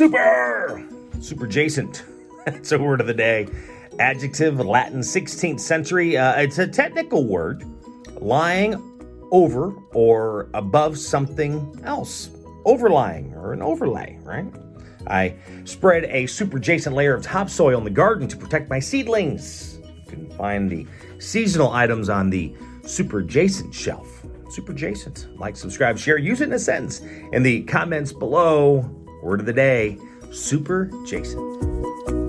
Super! Superjacent. It's a word of the day. Adjective, Latin 16th century. Uh, it's a technical word. Lying over or above something else. Overlying or an overlay, right? I spread a superjacent layer of topsoil in the garden to protect my seedlings. You can find the seasonal items on the superjacent shelf. Superjacent. Like, subscribe, share, use it in a sentence in the comments below. Word of the day Super Jason.